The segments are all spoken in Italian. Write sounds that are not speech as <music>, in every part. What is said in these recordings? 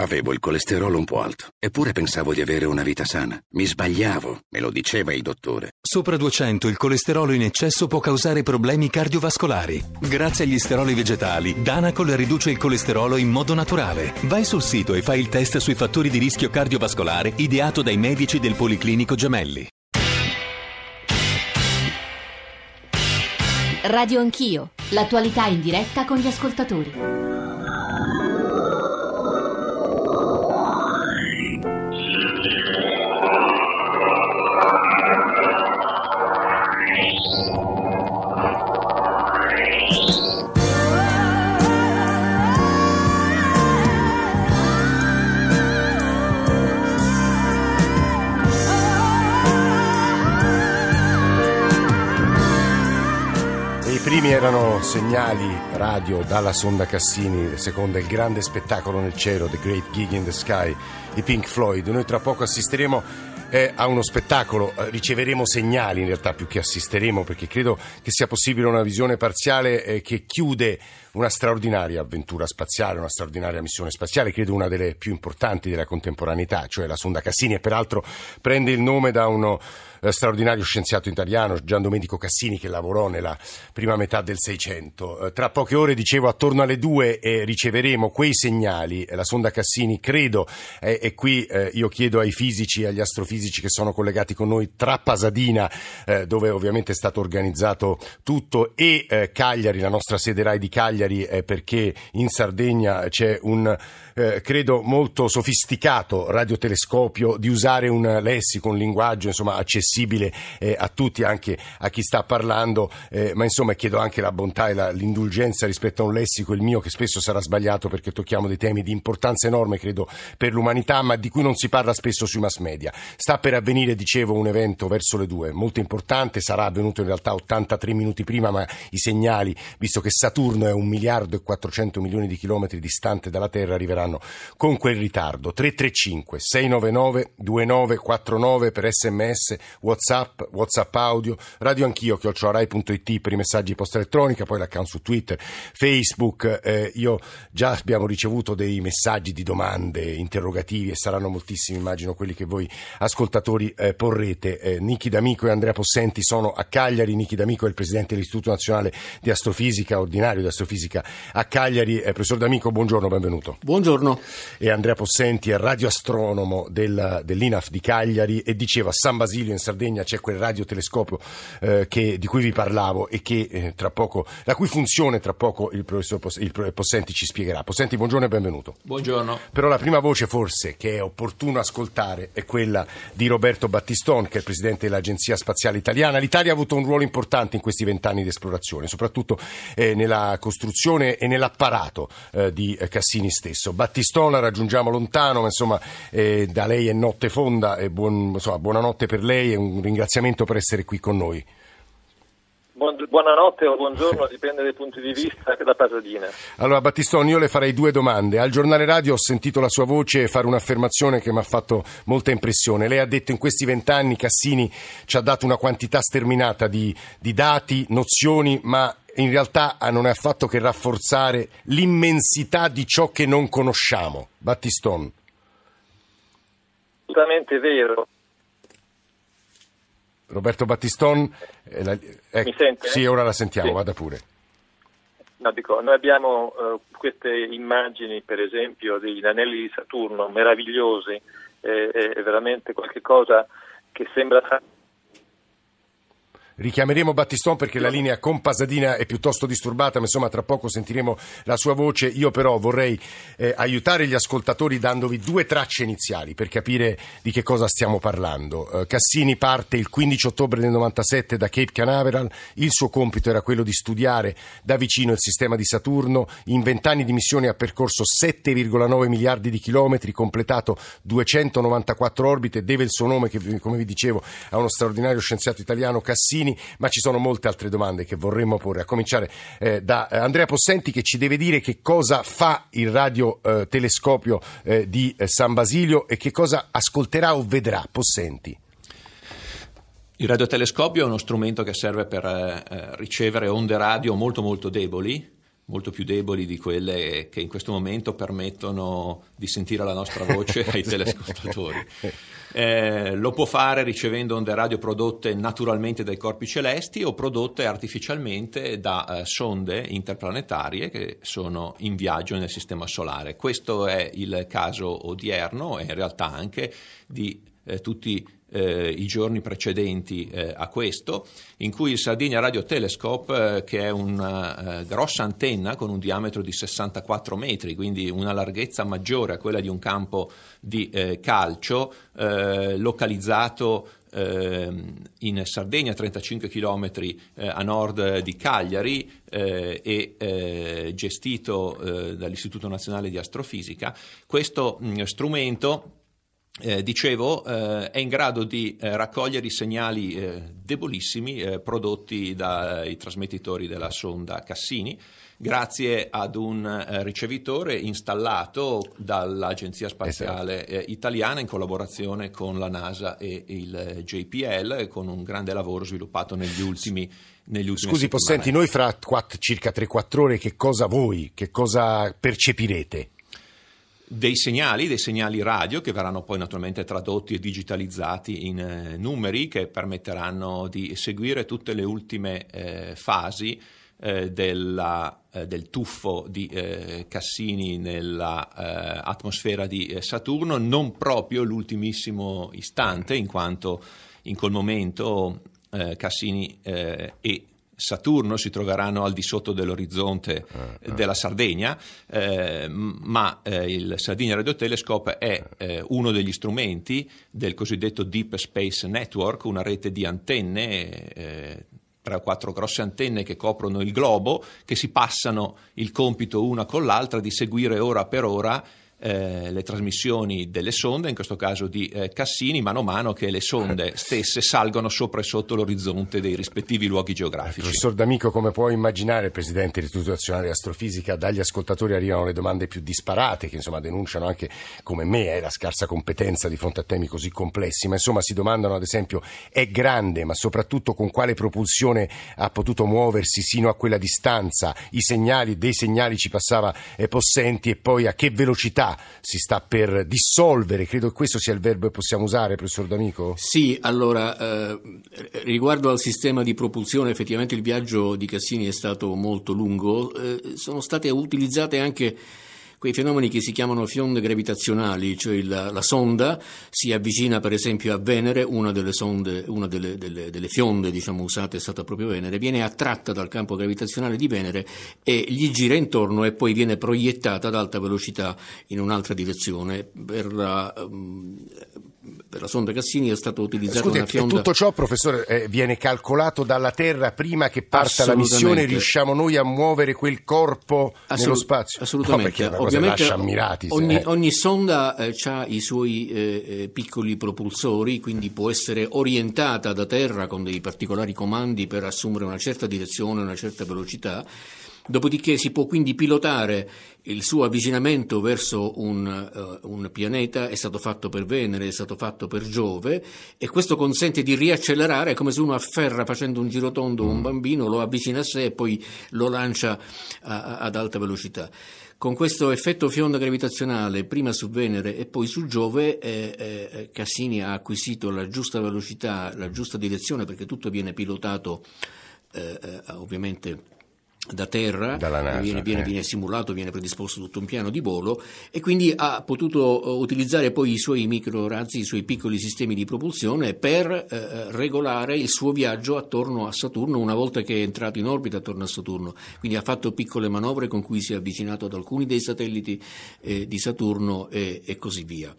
Avevo il colesterolo un po' alto, eppure pensavo di avere una vita sana. Mi sbagliavo, me lo diceva il dottore. Sopra 200 il colesterolo in eccesso può causare problemi cardiovascolari. Grazie agli steroli vegetali, Danacol riduce il colesterolo in modo naturale. Vai sul sito e fai il test sui fattori di rischio cardiovascolare ideato dai medici del Policlinico Gemelli. Radio Anch'io, l'attualità in diretta con gli ascoltatori. Primi erano segnali radio dalla sonda Cassini, secondo il grande spettacolo nel cielo, The Great Gig in the Sky, i Pink Floyd. Noi tra poco assisteremo eh, a uno spettacolo, eh, riceveremo segnali in realtà più che assisteremo, perché credo che sia possibile una visione parziale eh, che chiude una straordinaria avventura spaziale, una straordinaria missione spaziale, credo una delle più importanti della contemporaneità, cioè la sonda Cassini e peraltro prende il nome da uno straordinario scienziato italiano, Gian Domenico Cassini, che lavorò nella prima metà del Seicento. Eh, tra poche ore, dicevo, attorno alle due eh, riceveremo quei segnali, la sonda Cassini, credo, e qui io chiedo ai fisici e agli astrofisici che sono collegati con noi tra Pasadina, dove ovviamente è stato organizzato tutto, e Cagliari, la nostra sede RAI di Cagliari, perché in Sardegna c'è un eh, credo molto sofisticato radiotelescopio di usare un lessico, un linguaggio insomma accessibile eh, a tutti, anche a chi sta parlando, eh, ma insomma chiedo anche la bontà e la, l'indulgenza rispetto a un lessico, il mio che spesso sarà sbagliato perché tocchiamo dei temi di importanza enorme credo per l'umanità, ma di cui non si parla spesso sui mass media. Sta per avvenire, dicevo, un evento verso le due, molto importante, sarà avvenuto in realtà 83 minuti prima, ma i segnali, visto che Saturno è un miliardo e 400 milioni di chilometri distante dalla Terra, arriveranno con quel ritardo. 335 699 2949 per sms, whatsapp, whatsapp audio, radio anch'io, chiocciorai.it per i messaggi post elettronica, poi l'account su Twitter, Facebook. Eh, io già abbiamo ricevuto dei messaggi di domande, interrogativi e saranno moltissimi, immagino, quelli che voi ascoltatori eh, porrete. Eh, Nichi D'Amico e Andrea Possenti sono a Cagliari. Nichi D'Amico è il presidente dell'Istituto Nazionale di Astrofisica, ordinario di Astrofisica a Cagliari. Eh, professor D'Amico, buongiorno, benvenuto. Buongiorno. E Andrea Possenti è radioastronomo del, dell'INAF di Cagliari e diceva San Basilio in Sardegna c'è quel radiotelescopio eh, che, di cui vi parlavo e che eh, tra poco, la cui funzione tra poco il professor Poss- il Possenti ci spiegherà. Possenti, buongiorno e benvenuto. Buongiorno. Però la prima voce forse che è opportuno ascoltare è quella di Roberto Battiston, che è il presidente dell'Agenzia Spaziale Italiana. L'Italia ha avuto un ruolo importante in questi vent'anni di esplorazione, soprattutto eh, nella costruzione e nell'apparato eh, di Cassini stesso. Battiston la raggiungiamo lontano, ma insomma eh, da lei è notte fonda e buon, insomma, buonanotte per lei e un ringraziamento per essere qui con noi. Buonanotte o buongiorno, dipende dai punti di vista da Pasadina. Allora Battistoni, io le farei due domande. Al giornale radio ho sentito la sua voce fare un'affermazione che mi ha fatto molta impressione. Lei ha detto in questi vent'anni Cassini ci ha dato una quantità sterminata di, di dati, nozioni, ma in realtà non è affatto che rafforzare l'immensità di ciò che non conosciamo. Battiston. Assolutamente vero. Roberto Battiston, eh, la, eh, mi sente? Sì, ora la sentiamo, sì. vada pure. No, dico, noi abbiamo uh, queste immagini, per esempio, degli anelli di Saturno meravigliosi, eh, è veramente qualcosa che sembra Richiameremo Battiston perché la linea con Pasadina è piuttosto disturbata, ma insomma tra poco sentiremo la sua voce. Io però vorrei eh, aiutare gli ascoltatori dandovi due tracce iniziali per capire di che cosa stiamo parlando. Eh, Cassini parte il 15 ottobre del 97 da Cape Canaveral, il suo compito era quello di studiare da vicino il sistema di Saturno, in vent'anni di missione ha percorso 7,9 miliardi di chilometri, completato 294 orbite, deve il suo nome, che come vi dicevo a uno straordinario scienziato italiano Cassini Salvini, ma ci sono molte altre domande che vorremmo porre, a cominciare eh, da eh, Andrea Possenti che ci deve dire che cosa fa il radiotelescopio eh, di eh, San Basilio e che cosa ascolterà o vedrà. Possenti. Il radiotelescopio è uno strumento che serve per eh, ricevere onde radio molto molto deboli molto più deboli di quelle che in questo momento permettono di sentire la nostra voce ai telescopatori. <laughs> Eh, lo può fare ricevendo onde radio prodotte naturalmente dai corpi celesti o prodotte artificialmente da eh, sonde interplanetarie che sono in viaggio nel sistema solare. Questo è il caso odierno e in realtà anche di eh, tutti eh, i giorni precedenti eh, a questo, in cui il Sardinia Radio Telescope, eh, che è una eh, grossa antenna con un diametro di 64 metri, quindi una larghezza maggiore a quella di un campo di eh, calcio, eh, localizzato in Sardegna, 35 km a nord di Cagliari e gestito dall'Istituto Nazionale di Astrofisica. Questo mh, strumento eh, dicevo, eh, è in grado di eh, raccogliere i segnali eh, debolissimi eh, prodotti dai trasmettitori della sonda Cassini grazie ad un eh, ricevitore installato dall'Agenzia Spaziale esatto. italiana in collaborazione con la NASA e il JPL con un grande lavoro sviluppato negli ultimi negli ultimi Scusi, Possenti, noi fra 4, circa 3-4 ore che cosa voi, che cosa percepirete? Dei segnali, dei segnali radio che verranno poi naturalmente tradotti e digitalizzati in eh, numeri che permetteranno di seguire tutte le ultime eh, fasi eh, della, eh, del tuffo di eh, Cassini nell'atmosfera eh, di Saturno, non proprio l'ultimissimo istante, in quanto in quel momento Cassini e Saturno si troveranno al di sotto dell'orizzonte eh, eh. della Sardegna, eh, ma eh, il Sardinia Radio Telescope è eh, uno degli strumenti del cosiddetto Deep Space Network, una rete di antenne eh, tre o quattro grosse antenne che coprono il globo, che si passano il compito una con l'altra di seguire ora per ora eh, le trasmissioni delle sonde, in questo caso di eh, Cassini, mano a mano che le sonde stesse salgono sopra e sotto l'orizzonte dei rispettivi luoghi geografici. Professor D'Amico, come può immaginare, Presidente dell'Istituto Nazionale di Astrofisica, dagli ascoltatori arrivano le domande più disparate, che insomma denunciano anche come me eh, la scarsa competenza di fronte a temi così complessi, ma insomma si domandano ad esempio è grande, ma soprattutto con quale propulsione ha potuto muoversi sino a quella distanza, i segnali, dei segnali ci passava eh, Possenti e poi a che velocità si sta per dissolvere, credo che questo sia il verbo che possiamo usare, professor D'Amico? Sì, allora, eh, riguardo al sistema di propulsione, effettivamente il viaggio di Cassini è stato molto lungo, eh, sono state utilizzate anche quei fenomeni che si chiamano fionde gravitazionali, cioè la, la sonda si avvicina per esempio a Venere, una delle, sonde, una delle, delle, delle fionde diciamo, usate è stata proprio Venere, viene attratta dal campo gravitazionale di Venere e gli gira intorno e poi viene proiettata ad alta velocità in un'altra direzione. Per la, um, per la sonda Cassini è stata utilizzata Scusi, una fionda. Tutto ciò, professore, eh, viene calcolato dalla Terra prima che parta la missione, riusciamo noi a muovere quel corpo Assolut- nello spazio? Assolutamente. No, Ovviamente ammirati, ogni, eh. ogni, sonda eh, ha i suoi eh, eh, piccoli propulsori, quindi può essere orientata da terra con dei particolari comandi per assumere una certa direzione, una certa velocità Dopodiché si può quindi pilotare il suo avvicinamento verso un, uh, un, pianeta, è stato fatto per Venere, è stato fatto per Giove e questo consente di riaccelerare, è come se uno afferra facendo un girotondo un mm. bambino, lo avvicina a sé e poi lo lancia a, a, ad alta velocità. Con questo effetto fionda gravitazionale, prima su Venere e poi su Giove, eh, eh, Cassini ha acquisito la giusta velocità, la giusta direzione, perché tutto viene pilotato eh, eh ovviamente da terra, NASA, viene, viene, eh. viene, simulato, viene predisposto tutto un piano di volo e quindi ha potuto eh, utilizzare poi i suoi microrazzi, i suoi piccoli sistemi di propulsione per eh, regolare il suo viaggio attorno a Saturno una volta che è entrato in orbita attorno a Saturno. Quindi ha fatto piccole manovre con cui si è avvicinato ad alcuni dei satelliti eh, di Saturno e, e così via.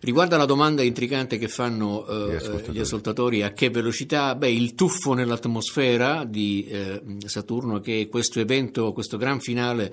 Riguardo alla domanda intrigante che fanno eh, gli, ascoltatori. gli, ascoltatori. a che velocità? Beh, il tuffo nell'atmosfera di eh, Saturno, che questo evento, questo gran finale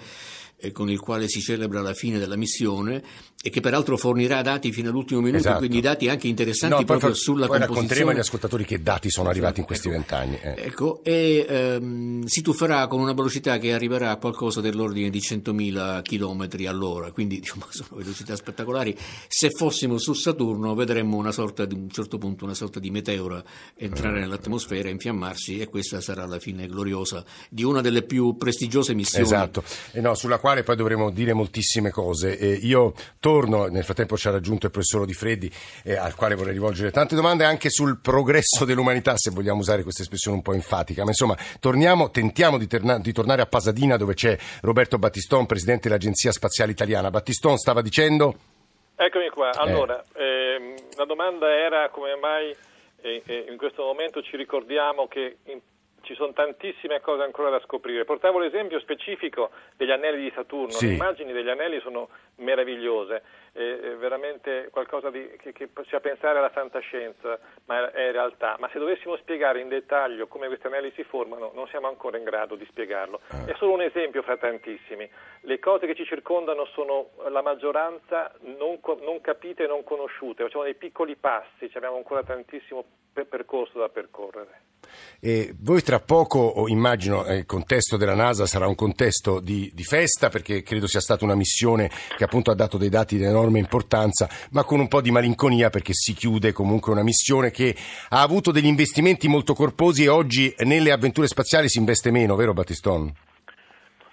eh, con il quale si celebra la fine della missione, e che peraltro fornirà dati fino all'ultimo minuto, Esatto. quindi dati anche interessanti No, poi proprio fa- sulla poi racconteremo composizione. agli ascoltatori che dati sono arrivati in questi Ecco. vent'anni. eh. Ecco, e ehm, si tufferà con una velocità che arriverà a qualcosa dell'ordine di 100.000 km all'ora, quindi diciamo, sono velocità spettacolari. Se fossimo su Saturno vedremmo una sorta di, a un certo punto una sorta di meteora entrare nell'atmosfera, infiammarsi e questa sarà la fine gloriosa di una delle più prestigiose missioni. Esatto, e no, sulla quale poi dovremo dire moltissime cose. Eh, io torno, nel frattempo ci ha raggiunto il professor Di Freddi, eh, al quale vorrei rivolgere tante domande anche sul progresso <laughs> dell'umanità, se vogliamo usare questa espressione un po' enfatica. Ma insomma, torniamo, tentiamo di, terna- di tornare a Pasadena dove c'è Roberto Battiston, presidente dell'Agenzia Spaziale Italiana. Battiston stava dicendo... Eccomi qua. Allora, ehm, la domanda era come mai eh, eh, in questo momento ci ricordiamo che in- ci sono tantissime cose ancora da scoprire. Portavo l'esempio specifico degli anelli di Saturno. Sì. Le immagini degli anelli sono meravigliose, è veramente qualcosa di, che, che faccia pensare alla fantascienza, ma è realtà. Ma se dovessimo spiegare in dettaglio come questi anelli si formano, non siamo ancora in grado di spiegarlo. È solo un esempio fra tantissimi. Le cose che ci circondano sono la maggioranza non, non capite e non conosciute. Facciamo dei piccoli passi, abbiamo ancora tantissimo per- percorso da percorrere. E voi tra poco, immagino, eh, il contesto della NASA sarà un contesto di, di festa perché credo sia stata una missione che appunto ha dato dei dati di enorme importanza, ma con un po' di malinconia perché si chiude comunque una missione che ha avuto degli investimenti molto corposi e oggi nelle avventure spaziali si investe meno, vero Battiston?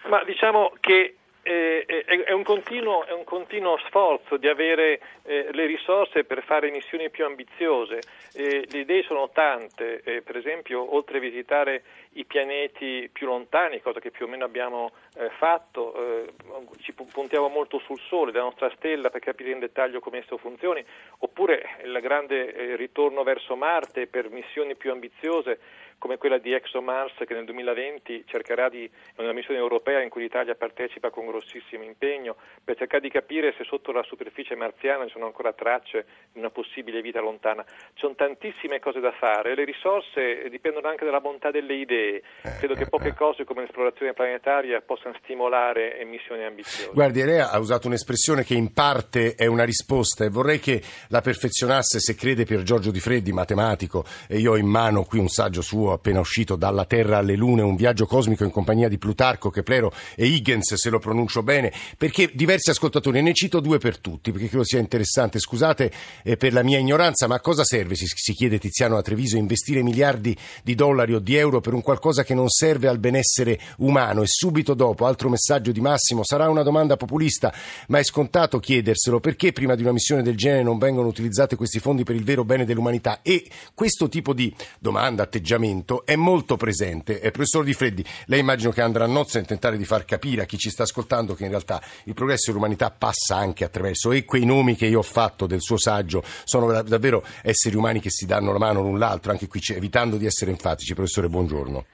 Ma diciamo che eh, è, è un continuo, è un continuo sforzo di avere eh, le risorse per fare missioni più ambiziose. Eh, le idee sono tante, eh, per esempio oltre a visitare i pianeti più lontani, cosa che più o meno abbiamo eh, fatto, eh, ci pu- puntiamo molto sul Sole, la nostra stella per capire in dettaglio come esso funzioni, oppure il grande eh, ritorno verso Marte per missioni più ambiziose come quella di ExoMars che nel 2020 cercherà di, è una missione europea in cui l'Italia partecipa con grossissimo impegno per cercare di capire se sotto la superficie marziana ci sono ancora tracce di una possibile vita lontana. Ci sono tantissime cose da fare, le risorse dipendono anche dalla bontà delle idee. Credo che poche cose come l'esplorazione planetaria possano stimolare eh, missioni ambiziose. Guardi, lei ha usato un'espressione che in parte è una risposta e vorrei che la perfezionasse se crede Pier Giorgio Di Freddi, matematico, e io ho in mano qui un saggio suo appena uscito dalla Terra alle Lune, un viaggio cosmico in compagnia di Plutarco, Keplero e Huygens, se lo pronuncio bene, perché diversi ascoltatori, ne cito due per tutti, perché credo sia interessante, scusate eh, per la mia ignoranza, ma a cosa serve, si, si chiede Tiziano a Treviso, investire miliardi di dollari o di euro per un qualcosa che non serve al benessere umano? E subito dopo, altro messaggio di Massimo, sarà una domanda populista, ma è scontato chiederselo, perché prima di una missione del genere non vengono utilizzati questi fondi per il vero bene dell'umanità? E questo tipo di domanda, atteggiamento, è molto presente. Eh, professor Di Freddi, lei immagino che andrà a nozze a tentare di far capire a chi ci sta ascoltando che in realtà il progresso dell'umanità passa anche attraverso e quei nomi che io ho fatto del suo saggio sono da- davvero esseri umani che si danno la mano l'un l'altro, anche qui evitando di essere enfatici. Professore, buongiorno.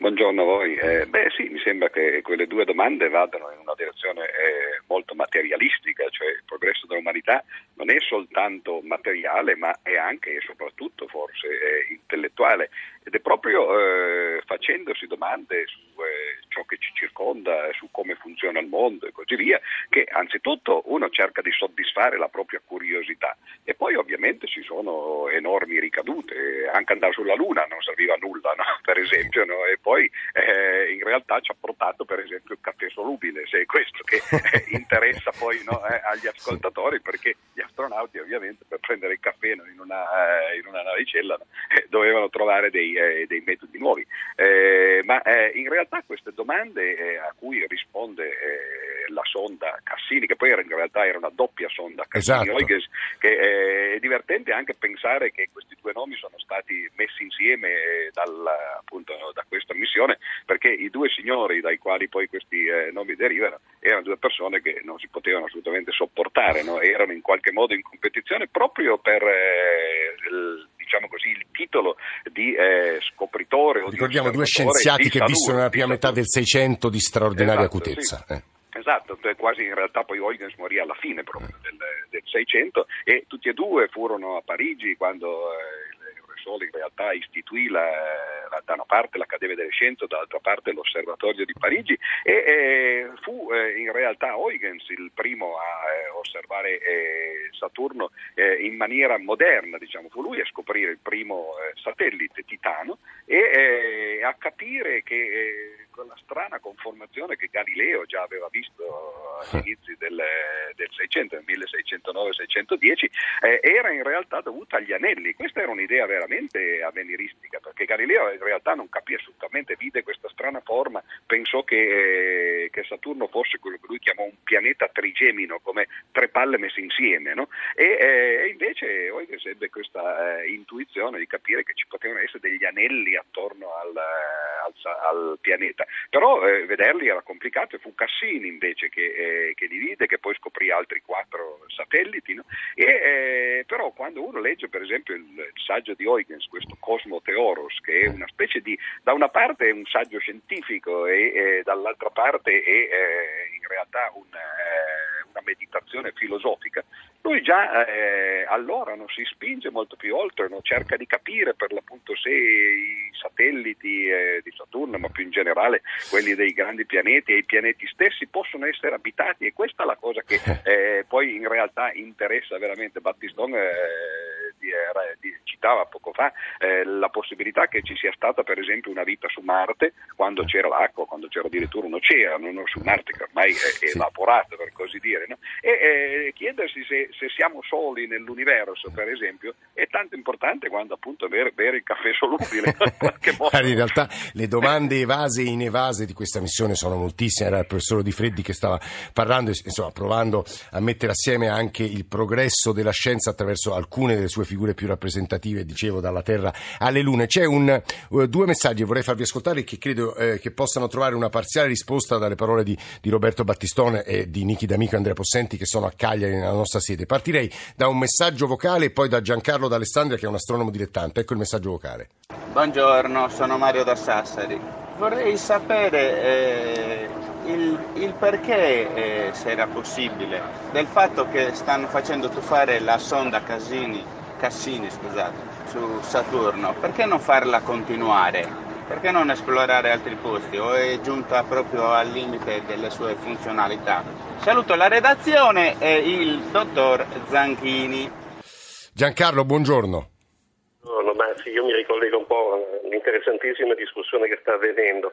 Buongiorno a voi. Eh, beh sì, mi sembra che quelle due domande vadano in una direzione eh, molto materialistica, cioè il progresso dell'umanità non è soltanto materiale ma è anche e soprattutto forse eh, intellettuale ed è proprio eh, facendosi domande su circonda, su come funziona il mondo e così via, che anzitutto uno cerca di soddisfare la propria curiosità e poi ovviamente ci sono enormi ricadute, anche andare sulla Luna non serviva a nulla, no? <laughs> per esempio, no? e poi eh, in realtà ci ha portato per esempio il caffè solubile, se è questo che eh, interessa poi no, eh, agli ascoltatori, perché gli astronauti ovviamente per prendere il caffè no, in, una, eh, in una navicella eh, dovevano trovare dei, dei metodi nuovi. Ma in realtà queste domande a cui risponde eh, la sonda Cassini, che poi era, in realtà era una doppia sonda Cassini-Huygens, che eh, è divertente anche pensare che questi due nomi sono stati messi insieme eh, dal, appunto, da questa missione, perché i due signori dai quali poi questi eh, nomi derivano erano due persone che non si potevano assolutamente sopportare, no? erano in qualche modo in competizione proprio per eh, il, diciamo così, il titolo di eh, scopritore. o di Ricordiamo due scienziati che vissero nella prima metà del Seicento di straordinaria Esatto, acutezza. sì. eh. Esatto, cioè quasi in realtà poi Huygens morì alla fine proprio del, del 600 e tutti e due furono a Parigi quando eh, il Sole in realtà istituì la, la, da una parte l'Accademia delle Scienze, dall'altra parte l'Osservatorio di Parigi e eh, fu eh, in realtà Huygens il primo a eh, osservare eh, Saturno eh, in maniera moderna, diciamo. fu lui a scoprire il primo satellite Titano e a capire che quella strana conformazione che Galileo già aveva visto agli inizi del, del 600, nel 1609-610, eh, era in realtà dovuta agli anelli. Questa era un'idea veramente avveniristica, perché Galileo in realtà non capì assolutamente, vide questa strana forma, pensò che, eh, che Saturno fosse quello che lui chiamò un pianeta trigemino, come tre palle messe insieme, no? e, eh, invece Huygens ebbe questa eh, intuizione di capire che ci potevano essere degli anelli attorno al, al, al pianeta. Però eh, vederli era complicato e fu Cassini invece che, eh, che, li vide, che poi scoprì altri quattro satelliti. No? E, eh, però quando uno legge per esempio il, il, saggio di Huygens, questo Cosmo Theoros, che è una specie di, da una parte è un saggio scientifico e dall'altra parte è eh, in realtà un eh, meditazione filosofica, lui già eh, allora non si spinge molto più oltre, non cerca di capire per l'appunto se i satelliti eh, di Saturno, ma più in generale quelli dei grandi pianeti e i pianeti stessi possono essere abitati e questa è la cosa che <laughs> eh, poi in realtà interessa veramente di, citava poco fa eh, la possibilità che ci sia stata per esempio una vita su Marte quando c'era l'acqua, quando c'era addirittura un oceano, non su Marte che ormai è evaporato per così dire, no? e eh, chiedersi se, se, siamo soli nell'universo per esempio è tanto importante quanto appunto bere, bere il caffè solubile. <laughs> in realtà le domande evase e inevase di questa missione sono moltissime, era il professor Di Freddi che stava parlando, insomma provando a mettere assieme anche il progresso della scienza attraverso alcune delle sue figure più rappresentative, dicevo, dalla Terra alle Lune. C'è un, uh, due messaggi che vorrei farvi ascoltare che credo eh, che possano trovare una parziale risposta dalle parole di, di Roberto Battistone e di Nichi D'Amico e Andrea Possenti che sono a Cagliari nella nostra sede. Partirei da un messaggio vocale e poi da Giancarlo D'Alessandria che è un astronomo dilettante. Ecco il messaggio vocale. Buongiorno, sono Mario da Sassari. Vorrei sapere eh, il, il, perché, eh, se era possibile, del fatto che stanno facendo tuffare la sonda Casini Cassini scusate, su Saturno, perché non farla continuare? Perché non esplorare altri posti? O è giunta proprio al limite delle sue funzionalità? Saluto la redazione e il dottor Zanchini. Giancarlo, buongiorno. No, ma sì, io mi ricollego un po' all'interessantissima discussione che sta avvenendo.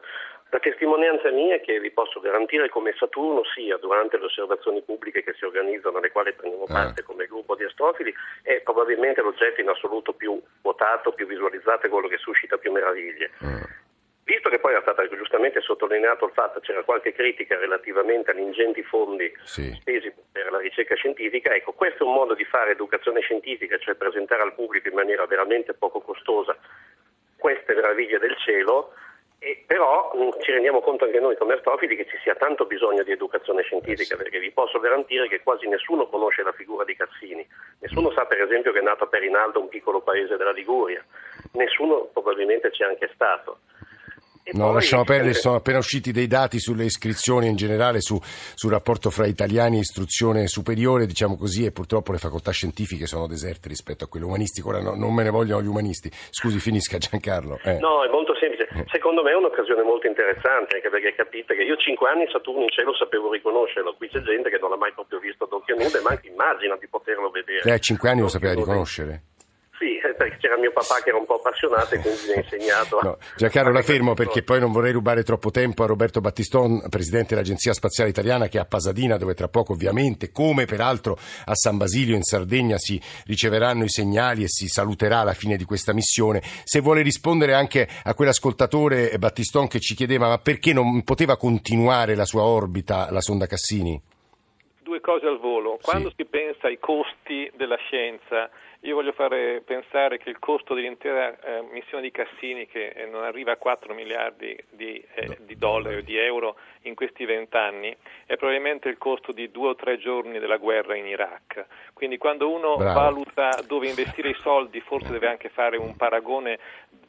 La testimonianza mia è che vi posso garantire come Saturno sia durante le osservazioni pubbliche che si organizzano, alle quali prendiamo eh. parte come gruppo di astrofili, è probabilmente l'oggetto in assoluto più votato, più visualizzato e quello che suscita più meraviglie. Eh. Visto che poi è stato giustamente sottolineato il fatto che c'era qualche critica relativamente agli ingenti fondi sì. spesi per la ricerca scientifica, ecco, questo è un modo di fare educazione scientifica, cioè presentare al pubblico in maniera veramente poco costosa queste meraviglie del cielo, e però mh, ci rendiamo conto anche noi come astrofili che ci sia tanto bisogno di educazione scientifica, perché vi posso garantire che quasi nessuno conosce la figura di Cassini, nessuno sa per esempio che è nato a Perinaldo, un piccolo paese della Liguria, nessuno probabilmente c'è anche stato. No, lasciamo perdere, sono appena usciti dei dati sulle iscrizioni in generale, su, sul rapporto fra italiani e istruzione superiore, diciamo così, e purtroppo le facoltà scientifiche sono deserte rispetto a quelle umanistiche. Ora no, non me ne vogliono gli umanisti. Scusi, finisca Giancarlo. Eh. No, è molto semplice. Eh. <laughs> Secondo me è un'occasione molto interessante, anche perché capite che io cinque anni Saturno in cielo sapevo riconoscerlo. Qui c'è gente che non l'ha mai proprio visto ad occhio nudo e manco immagina di poterlo vedere. A cinque anni lo sapeva riconoscere? Perché c'era mio papà che era un po' appassionato e quindi mi ha insegnato. No, Giancarlo, la fermo perché poi non vorrei rubare troppo tempo a Roberto Battiston, presidente dell'Agenzia Spaziale Italiana, che è a Pasadina, dove tra poco ovviamente, come peraltro a San Basilio in Sardegna, si riceveranno i segnali e si saluterà la fine di questa missione. Se vuole rispondere anche a quell'ascoltatore eh, Battiston che ci chiedeva ma perché non poteva continuare la sua orbita, la sonda Cassini? Due cose al volo. Quando sì. si pensa ai costi della scienza, io voglio fare pensare che il costo dell'intera eh, missione di Cassini, che eh, non arriva a 4 miliardi di, eh, di dollari o di euro in questi vent'anni, è probabilmente il costo di due o tre giorni della guerra in Iraq. Quindi quando uno Bravo. valuta dove investire i soldi, forse deve anche fare un paragone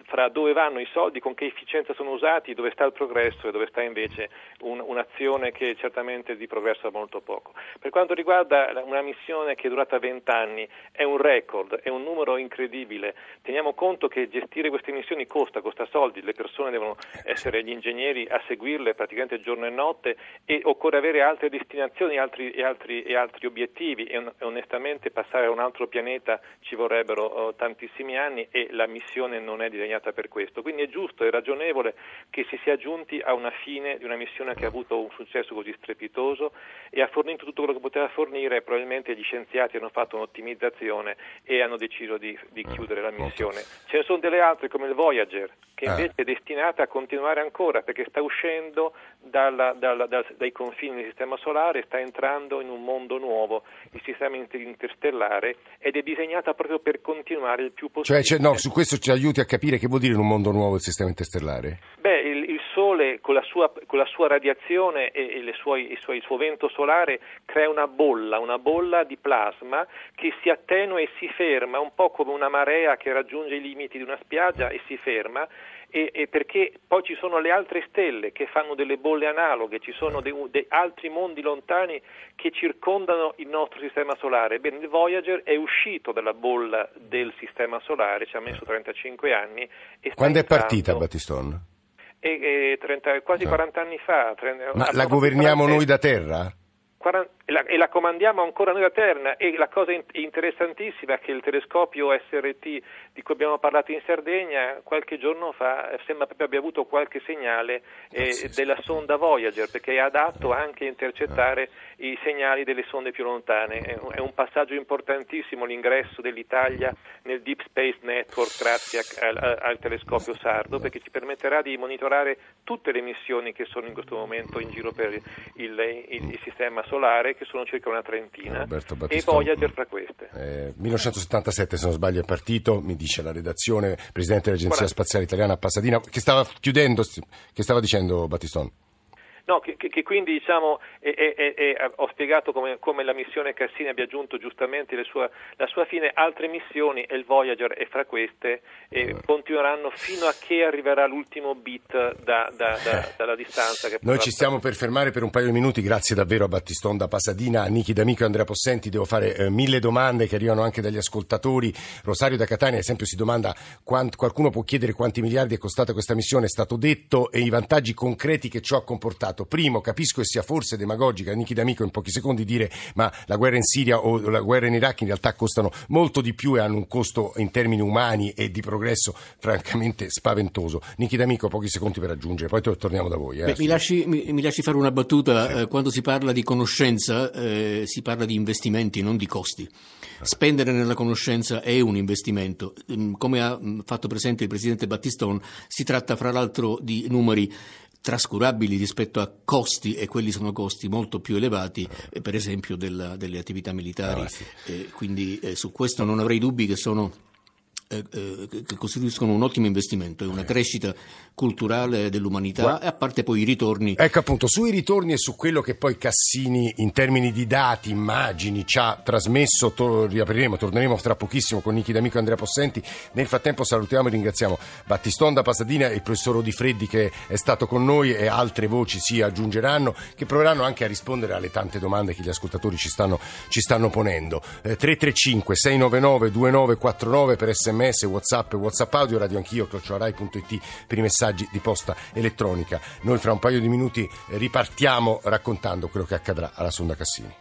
fra dove vanno i soldi, con che efficienza sono usati, dove sta il progresso e dove sta invece un, un'azione che certamente di progresso ha molto poco. Per quanto riguarda una missione che è durata 20 anni, è un record, è un numero incredibile. Teniamo conto che gestire queste missioni costa, costa soldi, le persone devono essere gli ingegneri a seguirle praticamente giorno e notte e occorre avere altre destinazioni altri, e, altri, e, altri, obiettivi e, onestamente passare a un altro pianeta ci vorrebbero oh, tantissimi anni e la missione non è disegnata per questo. Quindi è giusto e ragionevole che si sia giunti a una fine di una missione che ha avuto un successo così strepitoso e ha fornito tutto quello che poteva fornire, probabilmente gli scienziati hanno fatto un'ottimizzazione e hanno deciso di, di eh, chiudere la missione. Ce ne sono delle altre come il Voyager, che eh. invece è destinata a continuare ancora perché sta uscendo dalla, dalla, dal, dai confini del sistema solare, sta entrando in un mondo nuovo, il sistema interstellare, ed è disegnata proprio per continuare il più possibile. Cioè, cioè no, su questo ci aiuti a capire che vuol dire in un mondo nuovo il sistema interstellare? Beh, il, il Sole con la, sua, con la sua radiazione e, e suoi, il, suo, il suo vento solare crea una bolla, una bolla di plasma che si attenua e si ferma, un po' come una marea che raggiunge i limiti di una spiaggia e si ferma e, e, perché poi ci sono le altre stelle che fanno delle bolle analoghe, ci sono dei, dei altri mondi lontani che circondano il nostro sistema solare. Bene, il Voyager è uscito dalla bolla del sistema solare, ci ha messo 35 anni. Quando è partita Battistone? E, e 30, quasi no. 40 anni fa. 30, Ma la governiamo noi da terra? E la, comandiamo ancora noi a Terna. E la cosa interessantissima è che il telescopio SRT di cui abbiamo parlato in Sardegna qualche giorno fa sembra proprio abbia avuto qualche segnale eh, della sonda Voyager perché è adatto anche a intercettare i segnali delle sonde più lontane. È un passaggio importantissimo l'ingresso dell'Italia nel Deep Space Network grazie al, al, al telescopio sardo perché ci permetterà di monitorare tutte le missioni che sono in questo momento in giro per il, il, il sistema solare che sono circa una trentina, e Voyager tra queste. Eh, 1977, se non sbaglio, è partito, mi dice la redazione, presidente dell'Agenzia Spaziale Italiana a Pasadena, che stava chiudendo, che stava dicendo Battistone? No, che, che, quindi diciamo, è, è, è, ho spiegato come, come, la missione Cassini abbia aggiunto giustamente sua, la sua fine, altre missioni e il Voyager è fra queste e continueranno fino a che arriverà l'ultimo bit da, da, da, dalla distanza. Noi ci stiamo per fermare per un paio di minuti, grazie davvero a Battiston da Pasadina, a Nichi D'Amico e Andrea Possenti, devo fare eh, mille domande che arrivano anche dagli ascoltatori. Rosario da Catania, ad esempio, si domanda quant, qualcuno può chiedere quanti miliardi è costata questa missione, è stato detto e i vantaggi concreti che ciò ha comportato sbagliato. Primo, capisco che sia forse demagogica, Nichi D'Amico in pochi secondi dire ma la guerra in Siria o la guerra in Iraq in realtà costano molto di più e hanno un costo in termini umani e di progresso francamente spaventoso. Nichi D'Amico, pochi secondi per aggiungere, poi torniamo da voi. Eh, Beh, mi, lasci, mi, mi, lasci, fare una battuta. Eh, quando si parla di conoscenza eh, si parla di investimenti, non di costi. Spendere nella conoscenza è un investimento. Mm, come ha mm, fatto presente il Presidente Battistone, si tratta fra l'altro di numeri trascurabili rispetto a costi, e quelli sono costi molto più elevati, per esempio della, delle attività militari. Ah, sì. eh, quindi eh, su questo non avrei dubbi che sono che costituiscono un ottimo investimento e una crescita culturale dell'umanità, e a parte poi i ritorni. Ecco appunto, sui ritorni e su quello che poi Cassini in termini di dati, immagini ci ha trasmesso, to- riapriremo, torneremo tra pochissimo con Nichi D'Amico e Andrea Possenti. Nel frattempo salutiamo e ringraziamo Battistonda Pasadina e il professor Di Freddi che è stato con noi e altre voci si aggiungeranno che proveranno anche a rispondere alle tante domande che gli ascoltatori ci stanno, ci stanno ponendo. Eh, 335 699 2949 per sms sms, whatsapp whatsapp audio, radio anch'io, chiocciorai.it per i messaggi di posta elettronica. Noi fra un paio di minuti ripartiamo raccontando quello che accadrà alla Sonda Cassini.